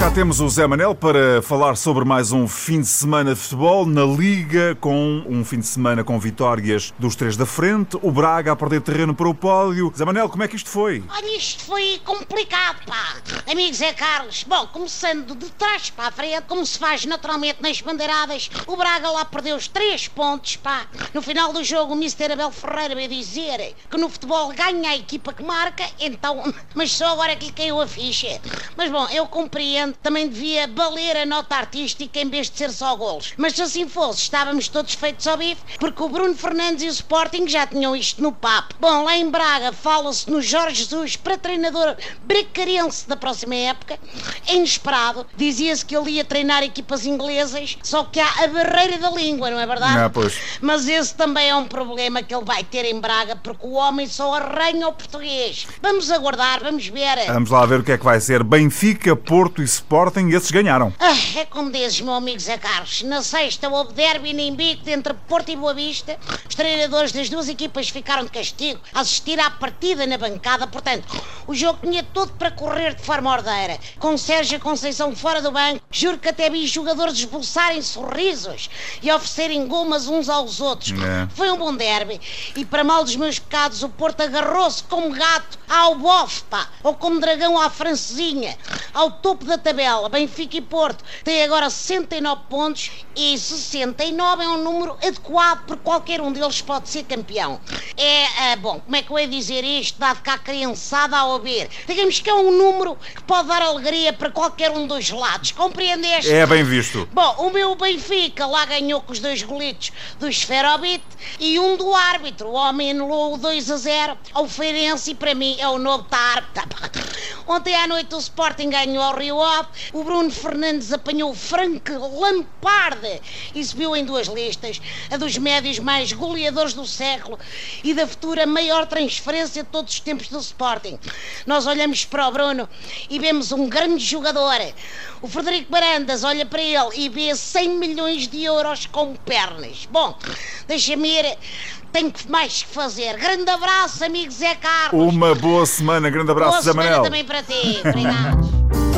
cá temos o Zé Manel para falar sobre mais um fim de semana de futebol na Liga, com um fim de semana com vitórias dos três da frente, o Braga a perder terreno para o pódio. Zé Manel, como é que isto foi? Olha, isto foi complicado, pá. Amigo Zé Carlos, bom, começando de trás para a frente, como se faz naturalmente nas bandeiradas, o Braga lá perdeu os três pontos, pá. No final do jogo, o Mr. Abel Ferreira veio dizer que no futebol ganha a equipa que marca, então, mas só agora que lhe caiu a ficha. Mas bom, eu compreendo, também devia valer a nota artística em vez de ser só golos. Mas se assim fosse, estávamos todos feitos ao bife, porque o Bruno Fernandes e o Sporting já tinham isto no papo. Bom, lá em Braga fala-se no Jorge Jesus para treinador bracarense da próxima época. É inesperado. Dizia-se que ele ia treinar equipas inglesas, só que há a barreira da língua, não é verdade? Ah, pois. Mas esse também é um problema que ele vai ter em Braga, porque o homem só arranha o português. Vamos aguardar, vamos ver. Vamos lá ver o que é que vai ser. Benfica, Porto e Sporting, esses ganharam. Ah, é como dizes, meu amigo Zé Carlos. Na sexta houve derby nem bico entre Porto e Boa Vista. Os treinadores das duas equipas ficaram de castigo a assistir à partida na bancada. Portanto, o jogo tinha tudo para correr de forma ordeira. Com Sérgio Conceição fora do banco, juro que até vi jogadores esboçarem sorrisos e oferecerem gomas uns aos outros. É. Foi um bom derby. E para mal dos meus pecados, o Porto agarrou-se como gato ao bofe, pá. Ou como dragão à francesinha. Ao topo da tabela, Benfica e Porto têm agora 69 pontos e 69 é um número adequado porque qualquer um deles pode ser campeão. É, ah, bom, como é que eu ia dizer isto, dado que a criançada a ouvir? Digamos que é um número que pode dar alegria para qualquer um dos lados, compreendeste? É bem visto. Bom, o meu Benfica lá ganhou com os dois golitos do Esferobit e um do árbitro. O homem anulou o 2 a 0 ao Feirense e para mim é o novo TAR. Ontem à noite o Sporting ganhou ao Rio Ave, o Bruno Fernandes apanhou Frank Lampard e subiu em duas listas, a dos médios mais goleadores do século e da futura maior transferência de todos os tempos do Sporting. Nós olhamos para o Bruno e vemos um grande jogador. O Frederico Barandas olha para ele e vê 100 milhões de euros com pernas. Bom, deixa-me ir, tenho mais que fazer. Grande abraço, amigo Zé Carlos. Uma boa semana, grande abraço, Boa Zé Manel. também para ti. Obrigado.